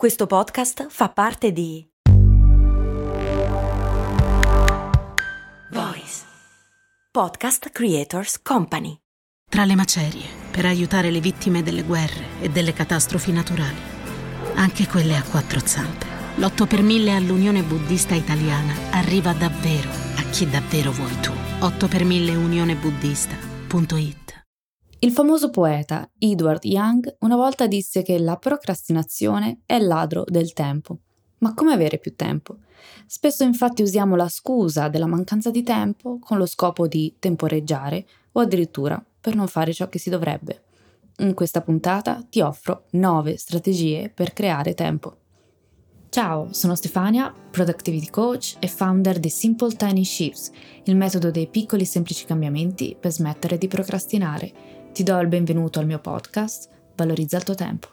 Questo podcast fa parte di Voice Podcast Creators Company. Tra le macerie, per aiutare le vittime delle guerre e delle catastrofi naturali, anche quelle a quattro zampe, l'8 per 1000 all'Unione Buddista Italiana arriva davvero a chi davvero vuoi tu. 8 per 1000 unionebuddista.it il famoso poeta Edward Young una volta disse che la procrastinazione è il ladro del tempo. Ma come avere più tempo? Spesso infatti usiamo la scusa della mancanza di tempo con lo scopo di temporeggiare o addirittura per non fare ciò che si dovrebbe. In questa puntata ti offro 9 strategie per creare tempo. Ciao, sono Stefania, Productivity Coach e founder di Simple Tiny Shifts, il metodo dei piccoli semplici cambiamenti per smettere di procrastinare ti do il benvenuto al mio podcast Valorizza il tuo tempo.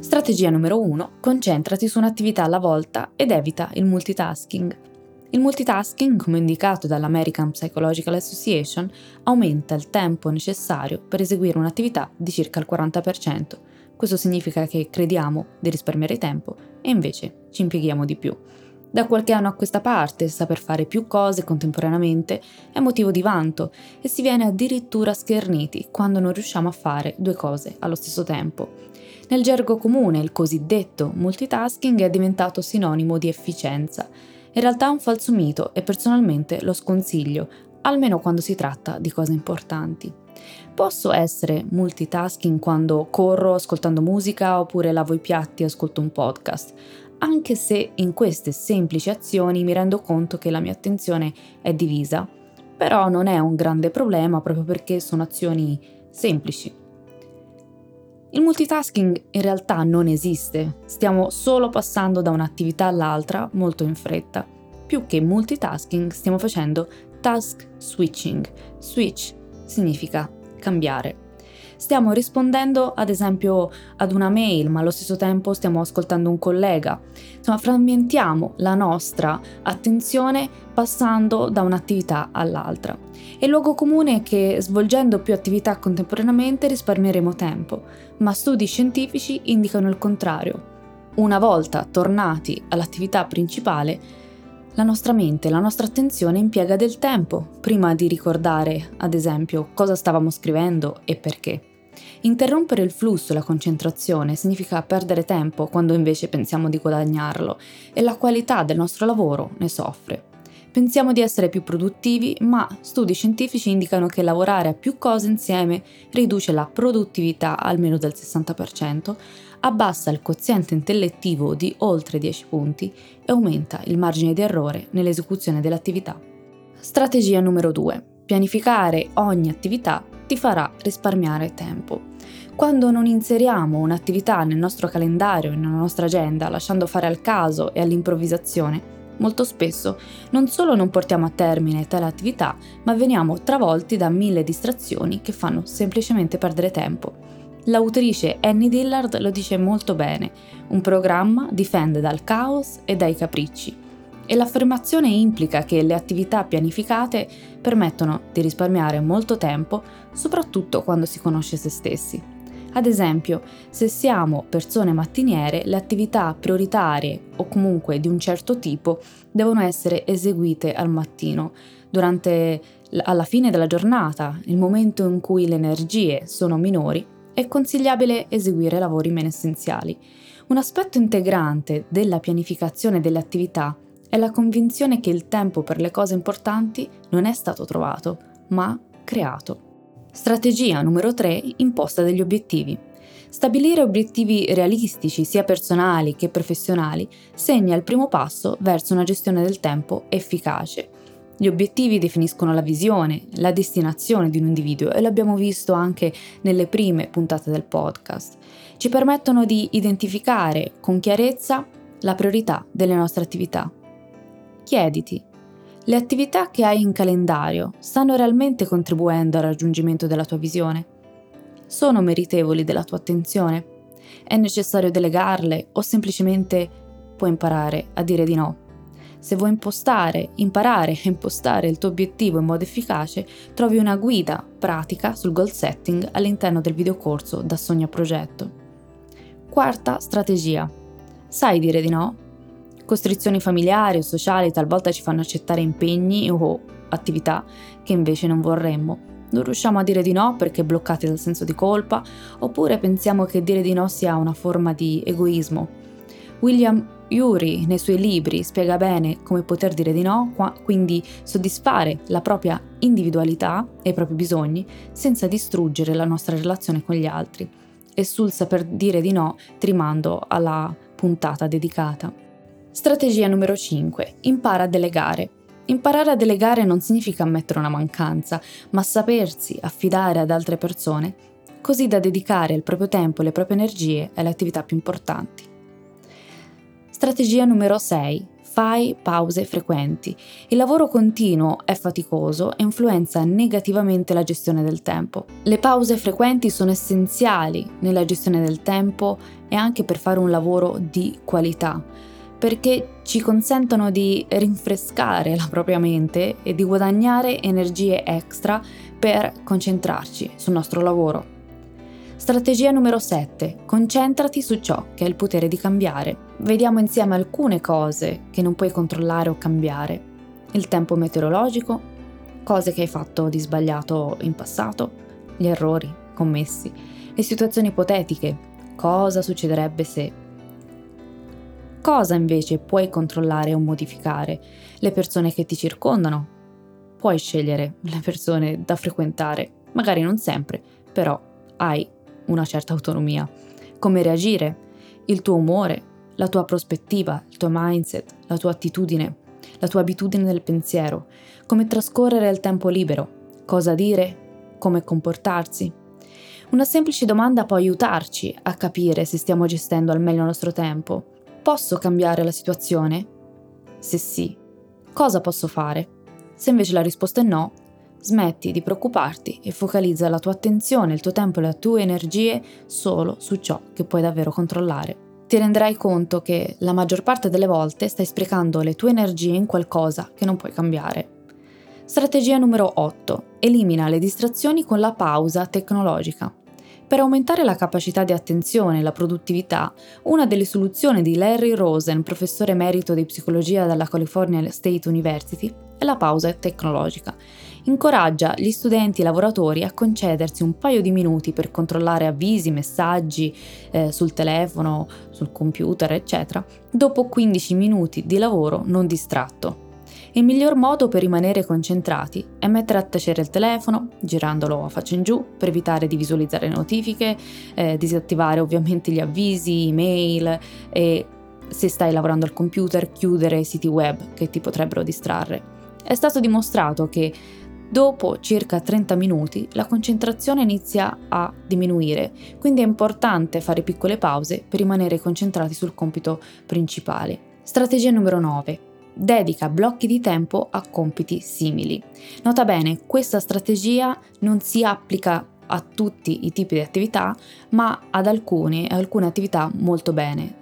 Strategia numero 1. Concentrati su un'attività alla volta ed evita il multitasking. Il multitasking, come indicato dall'American Psychological Association, aumenta il tempo necessario per eseguire un'attività di circa il 40%. Questo significa che crediamo di risparmiare tempo e invece ci impieghiamo di più. Da qualche anno a questa parte, saper fare più cose contemporaneamente è motivo di vanto e si viene addirittura scherniti quando non riusciamo a fare due cose allo stesso tempo. Nel gergo comune il cosiddetto multitasking è diventato sinonimo di efficienza. In realtà è un falso mito e personalmente lo sconsiglio, almeno quando si tratta di cose importanti. Posso essere multitasking quando corro ascoltando musica oppure lavo i piatti e ascolto un podcast, anche se in queste semplici azioni mi rendo conto che la mia attenzione è divisa, però non è un grande problema proprio perché sono azioni semplici. Il multitasking in realtà non esiste, stiamo solo passando da un'attività all'altra molto in fretta. Più che multitasking stiamo facendo task switching. Switch significa cambiare. Stiamo rispondendo ad esempio ad una mail, ma allo stesso tempo stiamo ascoltando un collega. Insomma, frammentiamo la nostra attenzione passando da un'attività all'altra. E il luogo comune è che svolgendo più attività contemporaneamente risparmieremo tempo, ma studi scientifici indicano il contrario. Una volta tornati all'attività principale, la nostra mente, la nostra attenzione impiega del tempo prima di ricordare, ad esempio, cosa stavamo scrivendo e perché. Interrompere il flusso la concentrazione significa perdere tempo quando invece pensiamo di guadagnarlo e la qualità del nostro lavoro ne soffre. Pensiamo di essere più produttivi, ma studi scientifici indicano che lavorare a più cose insieme riduce la produttività almeno del 60%, abbassa il quoziente intellettivo di oltre 10 punti e aumenta il margine di errore nell'esecuzione dell'attività. Strategia numero 2. Pianificare ogni attività ti farà risparmiare tempo. Quando non inseriamo un'attività nel nostro calendario, nella nostra agenda, lasciando fare al caso e all'improvvisazione, molto spesso non solo non portiamo a termine tale attività, ma veniamo travolti da mille distrazioni che fanno semplicemente perdere tempo. L'autrice Annie Dillard lo dice molto bene, un programma difende dal caos e dai capricci e l'affermazione implica che le attività pianificate permettono di risparmiare molto tempo, soprattutto quando si conosce se stessi. Ad esempio, se siamo persone mattiniere, le attività prioritarie o comunque di un certo tipo devono essere eseguite al mattino, durante alla fine della giornata, il momento in cui le energie sono minori, è consigliabile eseguire lavori meno essenziali. Un aspetto integrante della pianificazione delle attività è la convinzione che il tempo per le cose importanti non è stato trovato, ma creato. Strategia numero 3. Imposta degli obiettivi. Stabilire obiettivi realistici, sia personali che professionali, segna il primo passo verso una gestione del tempo efficace. Gli obiettivi definiscono la visione, la destinazione di un individuo e l'abbiamo visto anche nelle prime puntate del podcast. Ci permettono di identificare con chiarezza la priorità delle nostre attività. Chiediti, le attività che hai in calendario stanno realmente contribuendo al raggiungimento della tua visione? Sono meritevoli della tua attenzione? È necessario delegarle o semplicemente puoi imparare a dire di no? Se vuoi impostare, imparare a impostare il tuo obiettivo in modo efficace, trovi una guida pratica sul goal setting all'interno del videocorso da sogno a progetto. Quarta strategia. Sai dire di no? Costrizioni familiari o sociali talvolta ci fanno accettare impegni o attività che invece non vorremmo. Non riusciamo a dire di no perché bloccati dal senso di colpa, oppure pensiamo che dire di no sia una forma di egoismo. William Yuri nei suoi libri spiega bene come poter dire di no, quindi soddisfare la propria individualità e i propri bisogni senza distruggere la nostra relazione con gli altri. E sul saper dire di no ti rimando alla puntata dedicata. Strategia numero 5. Impara a delegare. Imparare a delegare non significa ammettere una mancanza, ma sapersi affidare ad altre persone, così da dedicare il proprio tempo e le proprie energie alle attività più importanti. Strategia numero 6. Fai pause frequenti. Il lavoro continuo è faticoso e influenza negativamente la gestione del tempo. Le pause frequenti sono essenziali nella gestione del tempo e anche per fare un lavoro di qualità, perché ci consentono di rinfrescare la propria mente e di guadagnare energie extra per concentrarci sul nostro lavoro. Strategia numero 7. Concentrati su ciò che ha il potere di cambiare. Vediamo insieme alcune cose che non puoi controllare o cambiare. Il tempo meteorologico, cose che hai fatto di sbagliato in passato, gli errori commessi, le situazioni ipotetiche, cosa succederebbe se. Cosa invece puoi controllare o modificare? Le persone che ti circondano. Puoi scegliere le persone da frequentare, magari non sempre, però hai una certa autonomia. Come reagire, il tuo umore, la tua prospettiva, il tuo mindset, la tua attitudine, la tua abitudine del pensiero, come trascorrere il tempo libero, cosa dire, come comportarsi. Una semplice domanda può aiutarci a capire se stiamo gestendo al meglio il nostro tempo. Posso cambiare la situazione? Se sì, cosa posso fare? Se invece la risposta è no, Smetti di preoccuparti e focalizza la tua attenzione, il tuo tempo e le tue energie solo su ciò che puoi davvero controllare. Ti renderai conto che la maggior parte delle volte stai sprecando le tue energie in qualcosa che non puoi cambiare. Strategia numero 8. Elimina le distrazioni con la pausa tecnologica. Per aumentare la capacità di attenzione e la produttività, una delle soluzioni di Larry Rosen, professore emerito di psicologia dalla California State University, è la pausa tecnologica, incoraggia gli studenti e i lavoratori a concedersi un paio di minuti per controllare avvisi, messaggi eh, sul telefono, sul computer, eccetera, dopo 15 minuti di lavoro non distratto. Il miglior modo per rimanere concentrati è mettere a tacere il telefono, girandolo a faccia in giù per evitare di visualizzare notifiche, eh, disattivare ovviamente gli avvisi, email e se stai lavorando al computer chiudere siti web che ti potrebbero distrarre. È stato dimostrato che Dopo circa 30 minuti la concentrazione inizia a diminuire, quindi è importante fare piccole pause per rimanere concentrati sul compito principale. Strategia numero 9. Dedica blocchi di tempo a compiti simili. Nota bene, questa strategia non si applica a tutti i tipi di attività, ma ad alcune, alcune attività molto bene.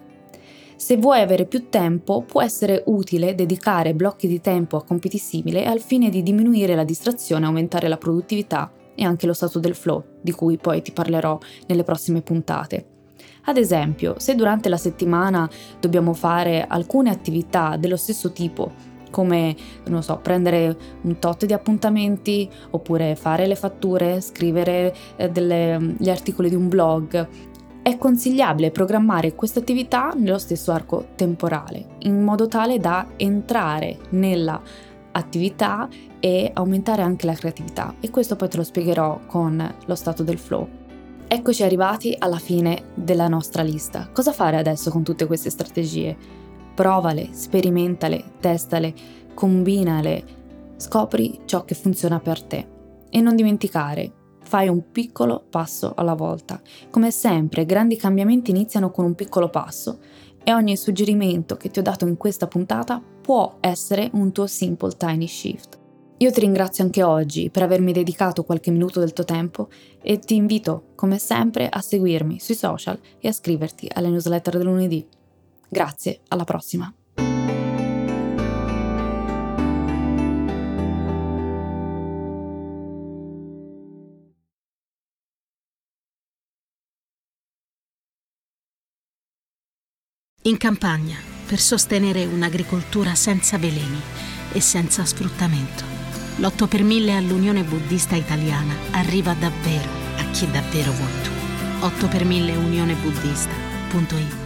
Se vuoi avere più tempo, può essere utile dedicare blocchi di tempo a compiti simili al fine di diminuire la distrazione, aumentare la produttività e anche lo stato del flow, di cui poi ti parlerò nelle prossime puntate. Ad esempio, se durante la settimana dobbiamo fare alcune attività dello stesso tipo, come, non so, prendere un tot di appuntamenti, oppure fare le fatture, scrivere eh, delle, gli articoli di un blog, è consigliabile programmare questa attività nello stesso arco temporale, in modo tale da entrare nella attività e aumentare anche la creatività e questo poi te lo spiegherò con lo stato del flow. Eccoci arrivati alla fine della nostra lista. Cosa fare adesso con tutte queste strategie? Provale, sperimentale, testale, combinale, scopri ciò che funziona per te. E non dimenticare, Fai un piccolo passo alla volta. Come sempre, grandi cambiamenti iniziano con un piccolo passo e ogni suggerimento che ti ho dato in questa puntata può essere un tuo simple tiny shift. Io ti ringrazio anche oggi per avermi dedicato qualche minuto del tuo tempo e ti invito, come sempre, a seguirmi sui social e a iscriverti alla newsletter del lunedì. Grazie, alla prossima! In campagna, per sostenere un'agricoltura senza veleni e senza sfruttamento. L'8 per 1000 all'Unione Buddista Italiana arriva davvero a chi davvero vuoi tu. 8 per 1000 unionebuddista.it